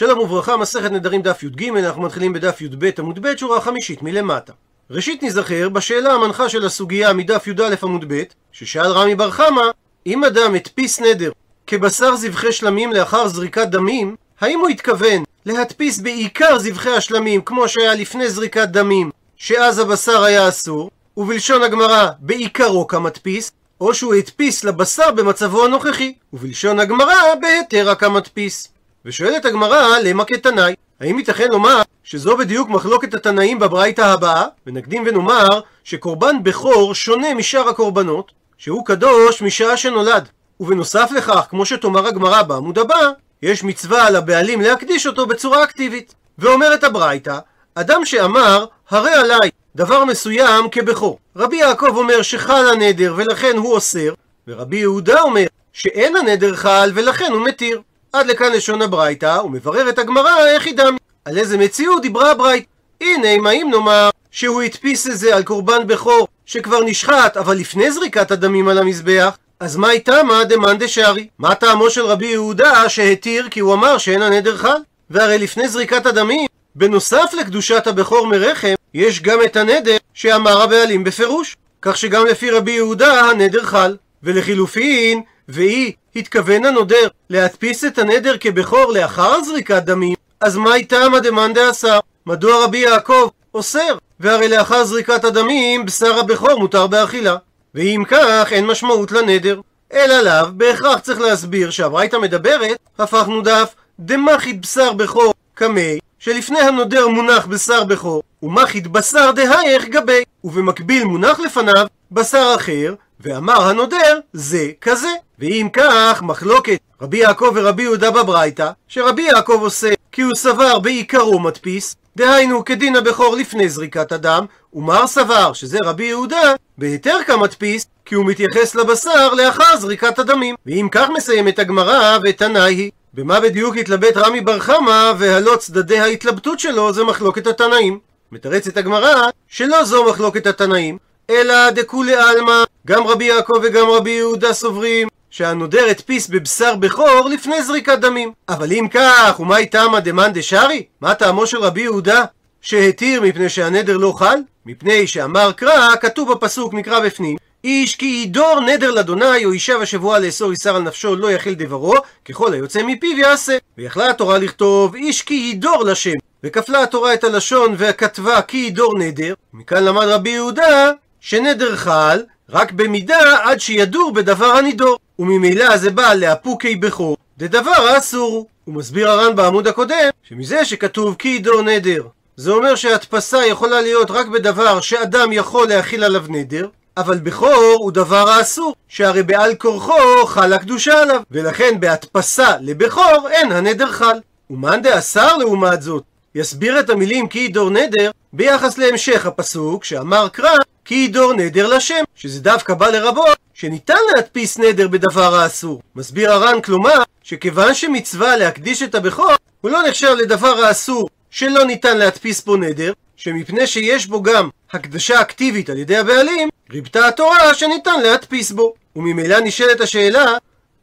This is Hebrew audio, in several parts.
שלום וברכה, מסכת נדרים דף י"ג, אנחנו מתחילים בדף י"ב עמוד ב', שורה חמישית מלמטה. ראשית נזכר בשאלה המנחה של הסוגיה מדף י"א עמוד ב', ששאל רמי בר חמא, אם אדם הדפיס נדר כבשר זבחי שלמים לאחר זריקת דמים, האם הוא התכוון להדפיס בעיקר זבחי השלמים כמו שהיה לפני זריקת דמים, שאז הבשר היה אסור, ובלשון הגמרא בעיקרו כמדפיס, או שהוא הדפיס לבשר במצבו הנוכחי, ובלשון הגמרא בהיתר כמדפיס. ושואלת הגמרא, למה כתנאי? האם ייתכן לומר שזו בדיוק מחלוקת התנאים בברייתא הבאה? ונקדים ונאמר שקורבן בכור שונה משאר הקורבנות, שהוא קדוש משעה שנולד. ובנוסף לכך, כמו שתאמר הגמרא בעמוד הבא, יש מצווה על הבעלים להקדיש אותו בצורה אקטיבית. ואומרת הברייתא, אדם שאמר, הרי עליי דבר מסוים כבכור. רבי יעקב אומר שחל הנדר ולכן הוא אוסר, ורבי יהודה אומר שאין הנדר חל ולכן הוא מתיר. עד לכאן לשון הברייתא, ומבררת הגמרא איך היא דמי. על איזה מציאות דיברה הברייתא? הנה, אם האם נאמר שהוא הדפיס את זה על קורבן בכור שכבר נשחט, אבל לפני זריקת הדמים על המזבח, אז מה איתה מה דמאן דשארי? מה טעמו של רבי יהודה שהתיר כי הוא אמר שאין הנדר חל? והרי לפני זריקת הדמים, בנוסף לקדושת הבכור מרחם, יש גם את הנדר שאמר הבעלים בפירוש. כך שגם לפי רבי יהודה הנדר חל. ולחילופין, ואי התכוון הנודר להדפיס את הנדר כבכור לאחר זריקת דמים, אז מה איתם הדמאן דאסר? מדוע רבי יעקב אוסר? והרי לאחר זריקת הדמים בשר הבכור מותר באכילה. ואם כך אין משמעות לנדר. אלא לאו, בהכרח צריך להסביר שהברייתא מדברת, הפכנו דף דמחית בשר בכור קמי, שלפני הנודר מונח בשר בכור, ומחית בשר דהייך גבי, ובמקביל מונח לפניו בשר אחר, ואמר הנודר זה כזה. ואם כך, מחלוקת רבי יעקב ורבי יהודה בברייתא, שרבי יעקב עושה כי הוא סבר בעיקרו מדפיס, דהיינו כדין הבכור לפני זריקת הדם, ומר סבר, שזה רבי יהודה, בהיתר כמדפיס, כי הוא מתייחס לבשר לאחר זריקת הדמים. ואם כך מסיימת הגמרא, ותנאי היא. במה בדיוק התלבט רמי בר חמא, והלא צדדי ההתלבטות שלו זה מחלוקת התנאים. מתרצת הגמרא, שלא זו מחלוקת התנאים, אלא דכולי עלמא, גם רבי יעקב וגם רבי יהודה סוברים שהנודר הדפיס בבשר בכור לפני זריקת דמים. אבל אם כך, ומה איתמא דמאן דשארי? מה טעמו של רבי יהודה? שהתיר מפני שהנדר לא חל? מפני שאמר קרא, כתוב בפסוק נקרא בפנים איש כי ידור נדר לאדוני או אישה השבועה לאסור איסר על נפשו לא יכיל דברו ככל היוצא מפיו יעשה ויכלה התורה לכתוב איש כי ידור לשם וכפלה התורה את הלשון וכתבה כי ידור נדר מכאן למד רבי יהודה שנדר חל רק במידה עד שידור בדבר הנידור. וממילא זה בא לאפוקי בכור דדבר האסור הוא מסביר הר"ן בעמוד הקודם שמזה שכתוב כי ידור נדר. זה אומר שהדפסה יכולה להיות רק בדבר שאדם יכול להכיל עליו נדר אבל בכור הוא דבר האסור, שהרי בעל כורחו חלה קדושה עליו, ולכן בהדפסה לבכור אין הנדר חל. ומאן דאסר לעומת זאת, יסביר את המילים כי ידור נדר ביחס להמשך הפסוק שאמר קרא כי ידור נדר לשם, שזה דווקא בא לרבות שניתן להדפיס נדר בדבר האסור. מסביר הר"ן כלומר שכיוון שמצווה להקדיש את הבכור הוא לא נחשב לדבר האסור שלא ניתן להדפיס פה נדר, שמפני שיש בו גם הקדשה אקטיבית על ידי הבעלים, ריבתה התורה שניתן להדפיס בו. וממילא נשאלת השאלה,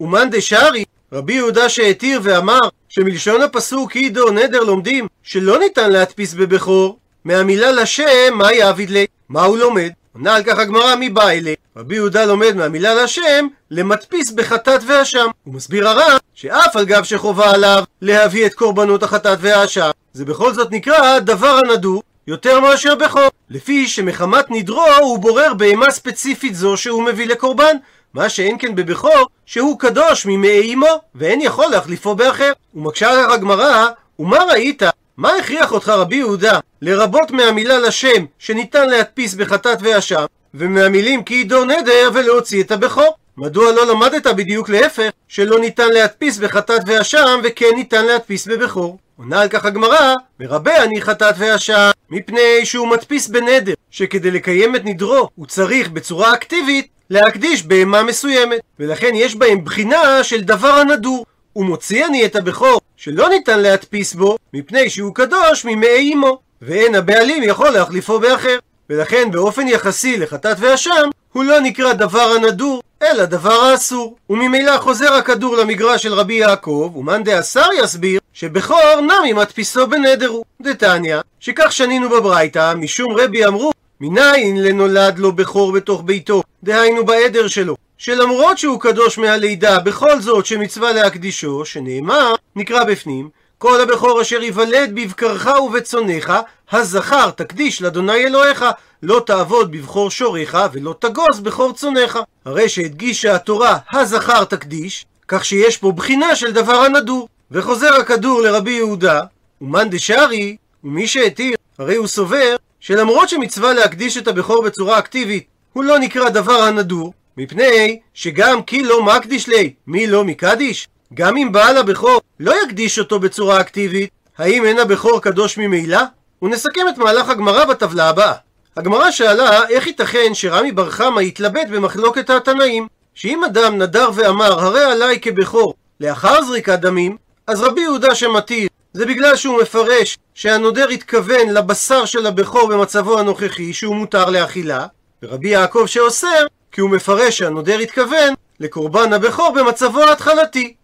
ומאן דשארי, רבי יהודה שהתיר ואמר שמלשון הפסוק הידו נדר לומדים שלא ניתן להדפיס בבכור, מהמילה לשם מה יעביד לי? מה הוא לומד? עונה על כך הגמרא מבא אלי. רבי יהודה לומד מהמילה לשם למדפיס בחטאת ואשם. הוא מסביר הר"ן שאף על גב שחובה עליו להביא את קורבנות החטאת והאשם, זה בכל זאת נקרא דבר הנדור יותר מאשר בכור. לפי שמחמת נדרו הוא בורר בהמה ספציפית זו שהוא מביא לקורבן. מה שאין כן בבכור, שהוא קדוש ממעי אמו, ואין יכול להחליפו באחר. ומקשה לך הגמרא, ומה ראית? מה הכריח אותך רבי יהודה לרבות מהמילה לשם שניתן להדפיס בחטאת ואשם, ומהמילים כי ידור נדר ולהוציא את הבכור? מדוע לא למדת בדיוק להפך, שלא ניתן להדפיס בחטאת ואשם וכן ניתן להדפיס בבכור? עונה על כך הגמרא, מרבה אני חטאת ואשם, מפני שהוא מדפיס בנדר, שכדי לקיים את נדרו הוא צריך בצורה אקטיבית להקדיש בהמה מסוימת, ולכן יש בהם בחינה של דבר הנדור. ומוציא אני את הבכור שלא ניתן להדפיס בו, מפני שהוא קדוש ממעי אמו, ואין הבעלים יכול להחליפו באחר. ולכן באופן יחסי לחטאת ואשם, הוא לא נקרא דבר הנדור אלא דבר האסור. וממילא חוזר הכדור למגרש של רבי יעקב, ומאן דאסר יסביר שבכור נמי מדפיסו בנדר הוא. דתניא, שכך שנינו בברייתא, משום רבי אמרו, מניין לנולד לו בכור בתוך ביתו, דהיינו בעדר שלו, שלמרות שהוא קדוש מהלידה, בכל זאת שמצווה להקדישו, שנאמר, נקרא בפנים, כל הבכור אשר ייוולד בבקרך ובצונך, הזכר תקדיש לאדוני אלוהיך, לא תעבוד בבכור שוריך ולא תגוז בכור צונך. הרי שהדגישה התורה הזכר תקדיש, כך שיש פה בחינה של דבר הנדור. וחוזר הכדור לרבי יהודה, ומאן דשארי, ומי שהתיר, הרי הוא סובר שלמרות שמצווה להקדיש את הבכור בצורה אקטיבית, הוא לא נקרא דבר הנדור, מפני שגם כי לא מקדיש לי, מי לא מקדיש? גם אם בעל הבכור לא יקדיש אותו בצורה אקטיבית, האם אין הבכור קדוש ממילא? ונסכם את מהלך הגמרא בטבלה הבאה. הגמרא שאלה איך ייתכן שרמי בר חמא יתלבט במחלוקת התנאים, שאם אדם נדר ואמר הרי עליי כבכור לאחר זריקת דמים, אז רבי יהודה שמתיר זה בגלל שהוא מפרש שהנודר התכוון לבשר של הבכור במצבו הנוכחי שהוא מותר לאכילה, ורבי יעקב שאוסר כי הוא מפרש שהנודר התכוון לקורבן הבכור במצבו ההתחלתי.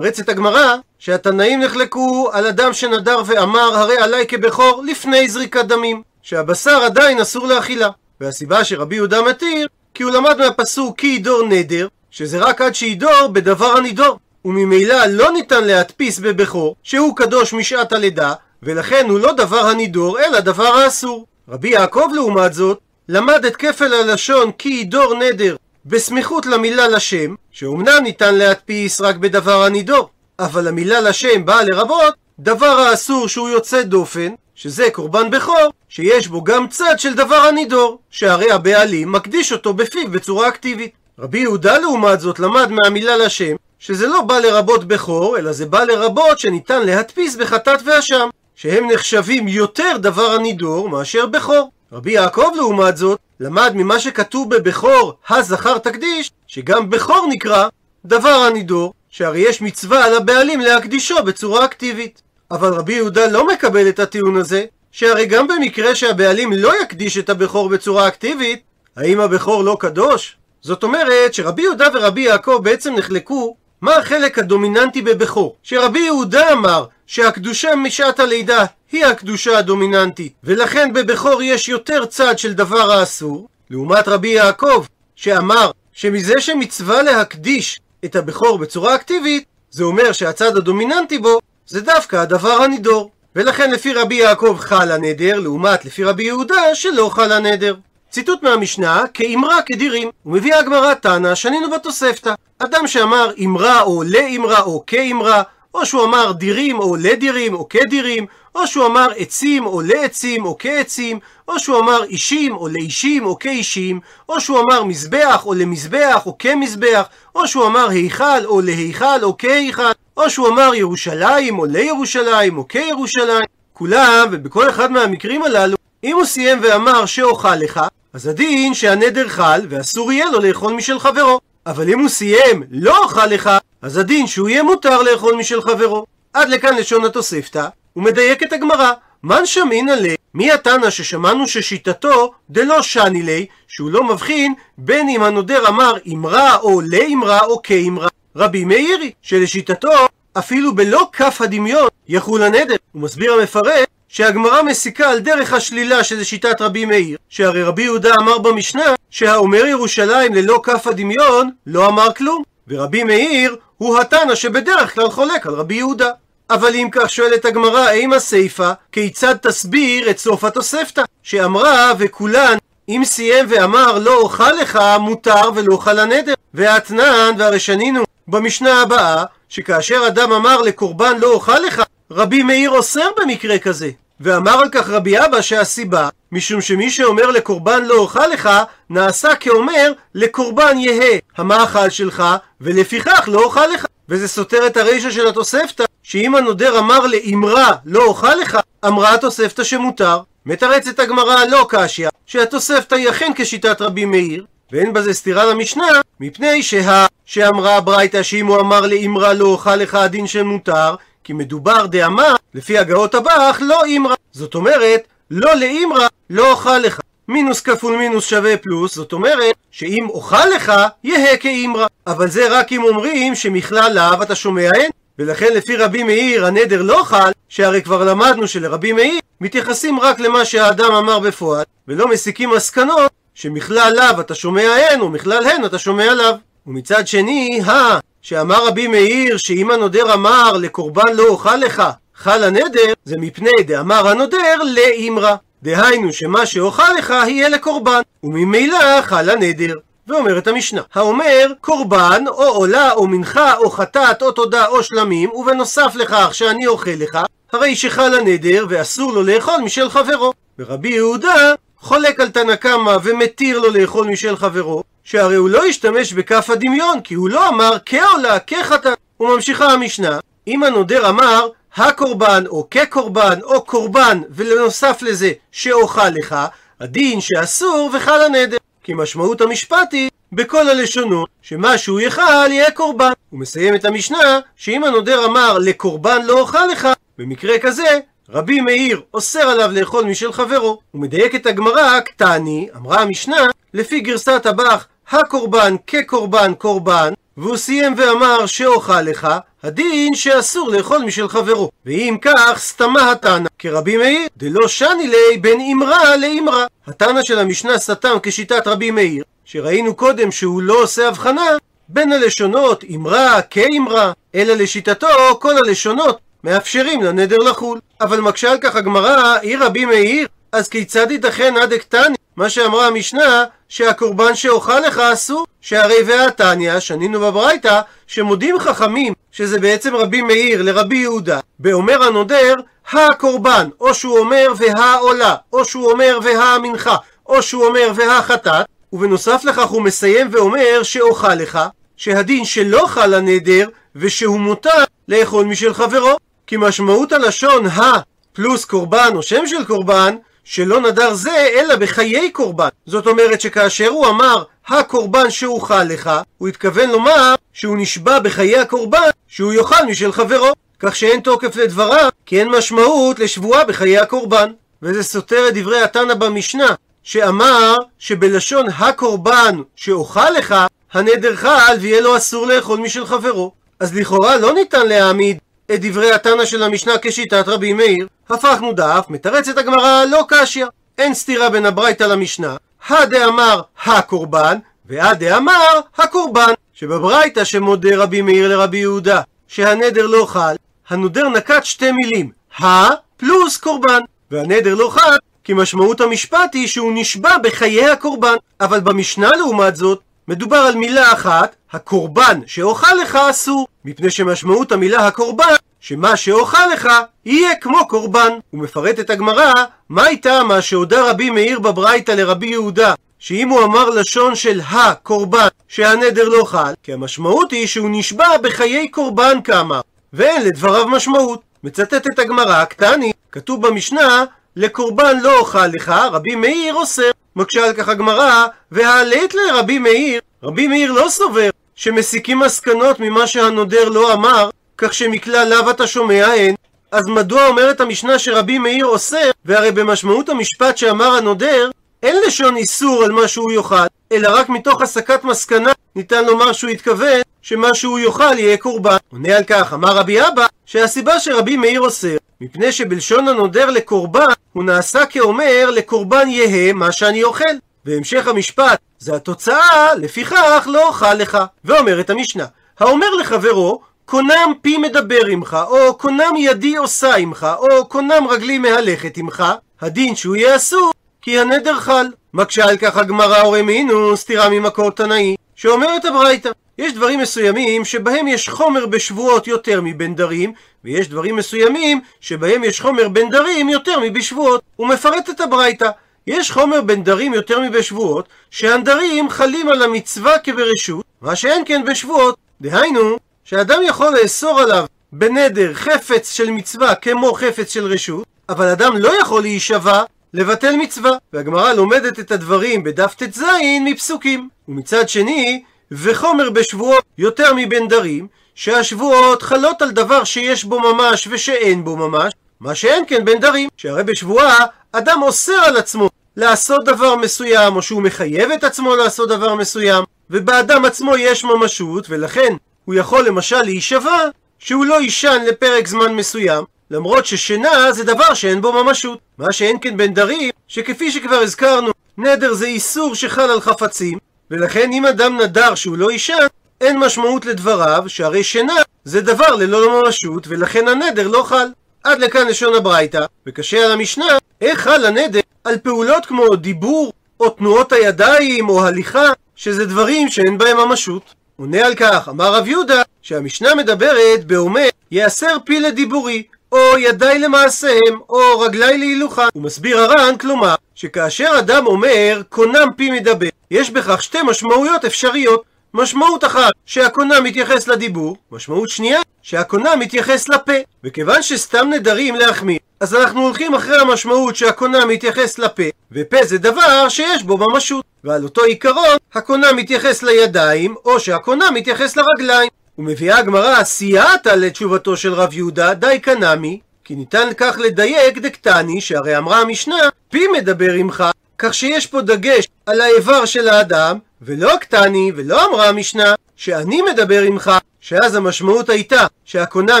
את הגמרא שהתנאים נחלקו על אדם שנדר ואמר הרי עליי כבכור לפני זריקת דמים, שהבשר עדיין אסור לאכילה. והסיבה שרבי יהודה מתיר כי הוא למד מהפסוק כי ידור נדר, שזה רק עד שידור בדבר הנידור. וממילא לא ניתן להדפיס בבכור שהוא קדוש משעת הלידה, ולכן הוא לא דבר הנידור אלא דבר האסור. רבי יעקב לעומת זאת למד את כפל הלשון כי ידור נדר בסמיכות למילה לשם, שאומנם ניתן להדפיס רק בדבר הנידור, אבל המילה לשם באה לרבות דבר האסור שהוא יוצא דופן, שזה קורבן בכור, שיש בו גם צד של דבר הנידור, שהרי הבעלים מקדיש אותו בפיו בצורה אקטיבית. רבי יהודה לעומת זאת למד מהמילה לשם, שזה לא בא לרבות בכור, אלא זה בא לרבות שניתן להדפיס בחטאת ואשם, שהם נחשבים יותר דבר הנידור מאשר בכור. רבי יעקב לעומת זאת, למד ממה שכתוב בבכור, הזכר תקדיש, שגם בכור נקרא דבר הנידור, שהרי יש מצווה על הבעלים להקדישו בצורה אקטיבית. אבל רבי יהודה לא מקבל את הטיעון הזה, שהרי גם במקרה שהבעלים לא יקדיש את הבכור בצורה אקטיבית, האם הבכור לא קדוש? זאת אומרת שרבי יהודה ורבי יעקב בעצם נחלקו מה החלק הדומיננטי בבכור? שרבי יהודה אמר שהקדושה משעת הלידה היא הקדושה הדומיננטית, ולכן בבכור יש יותר צד של דבר האסור, לעומת רבי יעקב, שאמר שמזה שמצווה להקדיש את הבכור בצורה אקטיבית, זה אומר שהצד הדומיננטי בו זה דווקא הדבר הנידור. ולכן לפי רבי יעקב חל הנדר, לעומת לפי רבי יהודה שלא חל הנדר. ציטוט מהמשנה, כאמרה כדירים. ומביאה הגמרא תנא, שנינו בתוספתא. אדם שאמר אמרה או לאמרה או כאמרה, או שהוא אמר דירים או לדירים או כדירים, או שהוא אמר עצים או לעצים או כעצים, או שהוא אמר אישים או לאישים או כאישים, או שהוא אמר מזבח או למזבח או כמזבח, או שהוא אמר היכל או להיכל או כהיכל, או שהוא אמר ירושלים או לירושלים או כירושלים. כולם, ובכל אחד מהמקרים הללו, אם הוא סיים ואמר שאוכל לך, אז הדין שהנדר חל ואסור יהיה לו לאכול משל חברו. אבל אם הוא סיים לא אוכל לך, אז הדין שהוא יהיה מותר לאכול משל חברו. עד לכאן לשון התוספתא, הוא מדייק את הגמרא. מן שמינא ליה, מי התנא ששמענו ששיטתו דלא שני ליה, שהוא לא מבחין בין אם הנודר אמר אמרה או לאמרה או כאמרה. רבי מאירי, שלשיטתו אפילו בלא כף הדמיון יחול הנדר. הוא מסביר המפרט שהגמרא מסיקה על דרך השלילה שזה שיטת רבי מאיר, שהרי רבי יהודה אמר במשנה שהאומר ירושלים ללא כף הדמיון לא אמר כלום, ורבי מאיר הוא התנא שבדרך כלל חולק על רבי יהודה. אבל אם כך שואלת הגמרא, אימה סיפה, כיצד תסביר את סוף התוספתא? שאמרה וכולן אם סיים ואמר לא אוכל לך מותר ולא אוכל הנדר. והאתנן והרי שנינו במשנה הבאה שכאשר אדם אמר לקורבן לא אוכל לך רבי מאיר אוסר במקרה כזה. ואמר על כך רבי אבא שהסיבה, משום שמי שאומר לקורבן לא אוכל לך, נעשה כאומר לקורבן יהא המאכל שלך, ולפיכך לא אוכל לך. וזה סותר את הרישא של התוספתא, שאם הנודר אמר לאמרה לא אוכל לך, אמרה התוספתא שמותר. מתרצת הגמרא לא קשיא, שהתוספתא היא אכן כשיטת רבי מאיר, ואין בזה סתירה למשנה, מפני שה... שאמרה הברייתא שאם הוא אמר לאמרה לא אוכל לך הדין של מותר, כי מדובר דאמר, לפי הגאות הבח, לא אימרה. זאת אומרת, לא לאימרה, לא אוכל לך. מינוס כפול מינוס שווה פלוס, זאת אומרת שאם אוכל לך, יהא כאימרא. אבל זה רק אם אומרים שמכלל לאו אתה שומע אין. ולכן לפי רבי מאיר הנדר לא חל, שהרי כבר למדנו שלרבי מאיר מתייחסים רק למה שהאדם אמר בפועל, ולא מסיקים מסקנות שמכלל לאו אתה שומע הן, ומכלל הן אתה שומע לאו. ומצד שני, הא, שאמר רבי מאיר שאם הנודר אמר לקורבן לא אוכל לך, חל הנדר, זה מפני דאמר הנודר לאמרה. דהיינו שמה שאוכל לך יהיה לקורבן, וממילא חל הנדר. ואומרת המשנה, האומר קורבן או עולה או מנחה או חטאת או תודה או שלמים ובנוסף לכך שאני אוכל לך הרי שחל הנדר ואסור לו לאכול משל חברו ורבי יהודה חולק על תנא קמא ומתיר לו לאכול משל חברו שהרי הוא לא השתמש בכף הדמיון כי הוא לא אמר כעולה כחטאת וממשיכה המשנה אם הנודר אמר הקורבן או כקורבן או קורבן ולנוסף לזה שאוכל לך הדין שאסור וחל הנדר כי משמעות המשפט היא בכל הלשונות שמה שהוא יאכל יהיה קורבן. הוא מסיים את המשנה שאם הנודר אמר לקורבן לא אוכל לך, במקרה כזה רבי מאיר אוסר עליו לאכול משל חברו. הוא מדייק את הגמרא, קטני, אמרה המשנה, לפי גרסת הבח, הקורבן כקורבן קורבן, והוא סיים ואמר שאוכל לך, הדין שאסור לאכול משל חברו. ואם כך, סתמה התנא, כרבי מאיר, דלא שני לי בין אמרה לאמרה. התנא של המשנה סתם כשיטת רבי מאיר, שראינו קודם שהוא לא עושה הבחנה בין הלשונות אמרה כאמרה, אלא לשיטתו כל הלשונות מאפשרים לנדר לחול. אבל מקשה על כך הגמרא, אי רבי מאיר, אז כיצד ייתכן עד אקטני? מה שאמרה המשנה, שהקורבן שאוכל לך אסור. שהרי והתניא, שנינו בברייתא, שמודים חכמים שזה בעצם רבי מאיר לרבי יהודה, באומר הנודר, הקורבן, או שהוא אומר והעולה, או שהוא אומר והמנחה, או שהוא אומר והחטאת, ובנוסף לכך הוא מסיים ואומר שאוכל לך, שהדין שלא חל הנדר, ושהוא מותר לאכול משל חברו. כי משמעות הלשון ה פלוס קורבן או שם של קורבן, שלא נדר זה אלא בחיי קורבן. זאת אומרת שכאשר הוא אמר הקורבן שאוכל לך, הוא התכוון לומר שהוא נשבע בחיי הקורבן שהוא יאכל משל חברו. כך שאין תוקף לדבריו, כי אין משמעות לשבועה בחיי הקורבן. וזה סותר את דברי התנא במשנה, שאמר שבלשון הקורבן שאוכל לך, הנדר חל ויהיה לו אסור לאכול משל חברו. אז לכאורה לא ניתן להעמיד את דברי התנא של המשנה כשיטת רבי מאיר. הפכנו דף, מתרצת הגמרא לא קשיא. אין סתירה בין הברייתא למשנה. הדאמר הקורבן, והדאמר הקורבן. שבברייתא שמודה רבי מאיר לרבי יהודה שהנדר לא חל, הנודר נקט שתי מילים, ה פלוס קורבן. והנדר לא חל כי משמעות המשפט היא שהוא נשבע בחיי הקורבן. אבל במשנה לעומת זאת, מדובר על מילה אחת, הקורבן שאוכל לך אסור, מפני שמשמעות המילה הקורבן, שמה שאוכל לך יהיה כמו קורבן. הוא מפרט את הגמרא, מה הייתה מה שהודה רבי מאיר בברייתא לרבי יהודה, שאם הוא אמר לשון של הקורבן, שהנדר לא חל, כי המשמעות היא שהוא נשבע בחיי קורבן כאמר, ואין לדבריו משמעות. מצטטת הגמרא, קטני, כתוב במשנה, לקורבן לא אוכל לך, רבי מאיר אוסר. מקשה על כך הגמרא, והעלית לרבי מאיר, רבי מאיר לא סובר שמסיקים מסקנות ממה שהנודר לא אמר, כך שמכלל לאו אתה שומע אין. אז מדוע אומרת המשנה שרבי מאיר אוסר, והרי במשמעות המשפט שאמר הנודר, אין לשון איסור על מה שהוא יאכל, אלא רק מתוך הסקת מסקנה ניתן לומר שהוא התכוון שמה שהוא יאכל יהיה קורבן. עונה על כך, אמר רבי אבא, שהסיבה שרבי מאיר אוסר, מפני שבלשון הנודר לקורבן, הוא נעשה כאומר לקורבן יהא מה שאני אוכל. והמשך המשפט, זה התוצאה, לפיכך לא אוכל לך. ואומרת המשנה, האומר לחברו, קונם פי מדבר עמך, או קונם ידי עושה עמך, או קונם רגלי מהלכת עמך, הדין שהוא יהיה אסור, כי הנדר חל. מקשה על כך הגמרא אורמינו, סתירה ממקור תנאי, שאומרת הברייתא, יש דברים מסוימים שבהם יש חומר בשבועות יותר מבנדרים, ויש דברים מסוימים שבהם יש חומר בנדרים יותר מבשבועות. הוא מפרט את הברייתא. יש חומר בנדרים יותר מבשבועות, שהנדרים חלים על המצווה כברשות, מה שאין כן בשבועות. דהיינו, שאדם יכול לאסור עליו בנדר חפץ של מצווה כמו חפץ של רשות, אבל אדם לא יכול להישבע לבטל מצווה. והגמרא לומדת את הדברים בדף ט"ז מפסוקים. ומצד שני, וחומר בשבועות יותר מבנדרים, שהשבועות חלות על דבר שיש בו ממש ושאין בו ממש, מה שאין כן בנדרים, שהרי בשבועה אדם אוסר על עצמו לעשות דבר מסוים, או שהוא מחייב את עצמו לעשות דבר מסוים, ובאדם עצמו יש ממשות, ולכן הוא יכול למשל להישבע שהוא לא יישן לפרק זמן מסוים, למרות ששינה זה דבר שאין בו ממשות. מה שאין כן בנדרים, שכפי שכבר הזכרנו, נדר זה איסור שחל על חפצים, ולכן אם אדם נדר שהוא לא יישן, אין משמעות לדבריו, שהרי שינה זה דבר ללא ממשות, ולכן הנדר לא חל. עד לכאן לשון הברייתא, וקשה על המשנה, איך חל הנדר על פעולות כמו דיבור, או תנועות הידיים, או הליכה, שזה דברים שאין בהם ממשות. עונה על כך, אמר רב יהודה, שהמשנה מדברת באומר, יאסר פי לדיבורי, או ידיי למעשיהם, או רגליי להילוכה. הוא מסביר הר"ן, כלומר, שכאשר אדם אומר, קונם פי מדבר, יש בכך שתי משמעויות אפשריות. משמעות אחת, שהקונה מתייחס לדיבור, משמעות שנייה, שהקונה מתייחס לפה. וכיוון שסתם נדרים להחמיר, אז אנחנו הולכים אחרי המשמעות שהקונה מתייחס לפה, ופה זה דבר שיש בו ממשות. ועל אותו עיקרון, הקונה מתייחס לידיים, או שהקונה מתייחס לרגליים. ומביאה הגמרא סייעתא לתשובתו של רב יהודה, די קנמי, כי ניתן כך לדייק דקטני, שהרי אמרה המשנה, פי מדבר עמך, כך שיש פה דגש על האיבר של האדם, ולא קטני, ולא אמרה המשנה, שאני מדבר עמך, שאז המשמעות הייתה שהקונה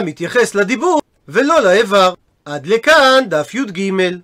מתייחס לדיבור, ולא לאיבר. עד לכאן דף י"ג.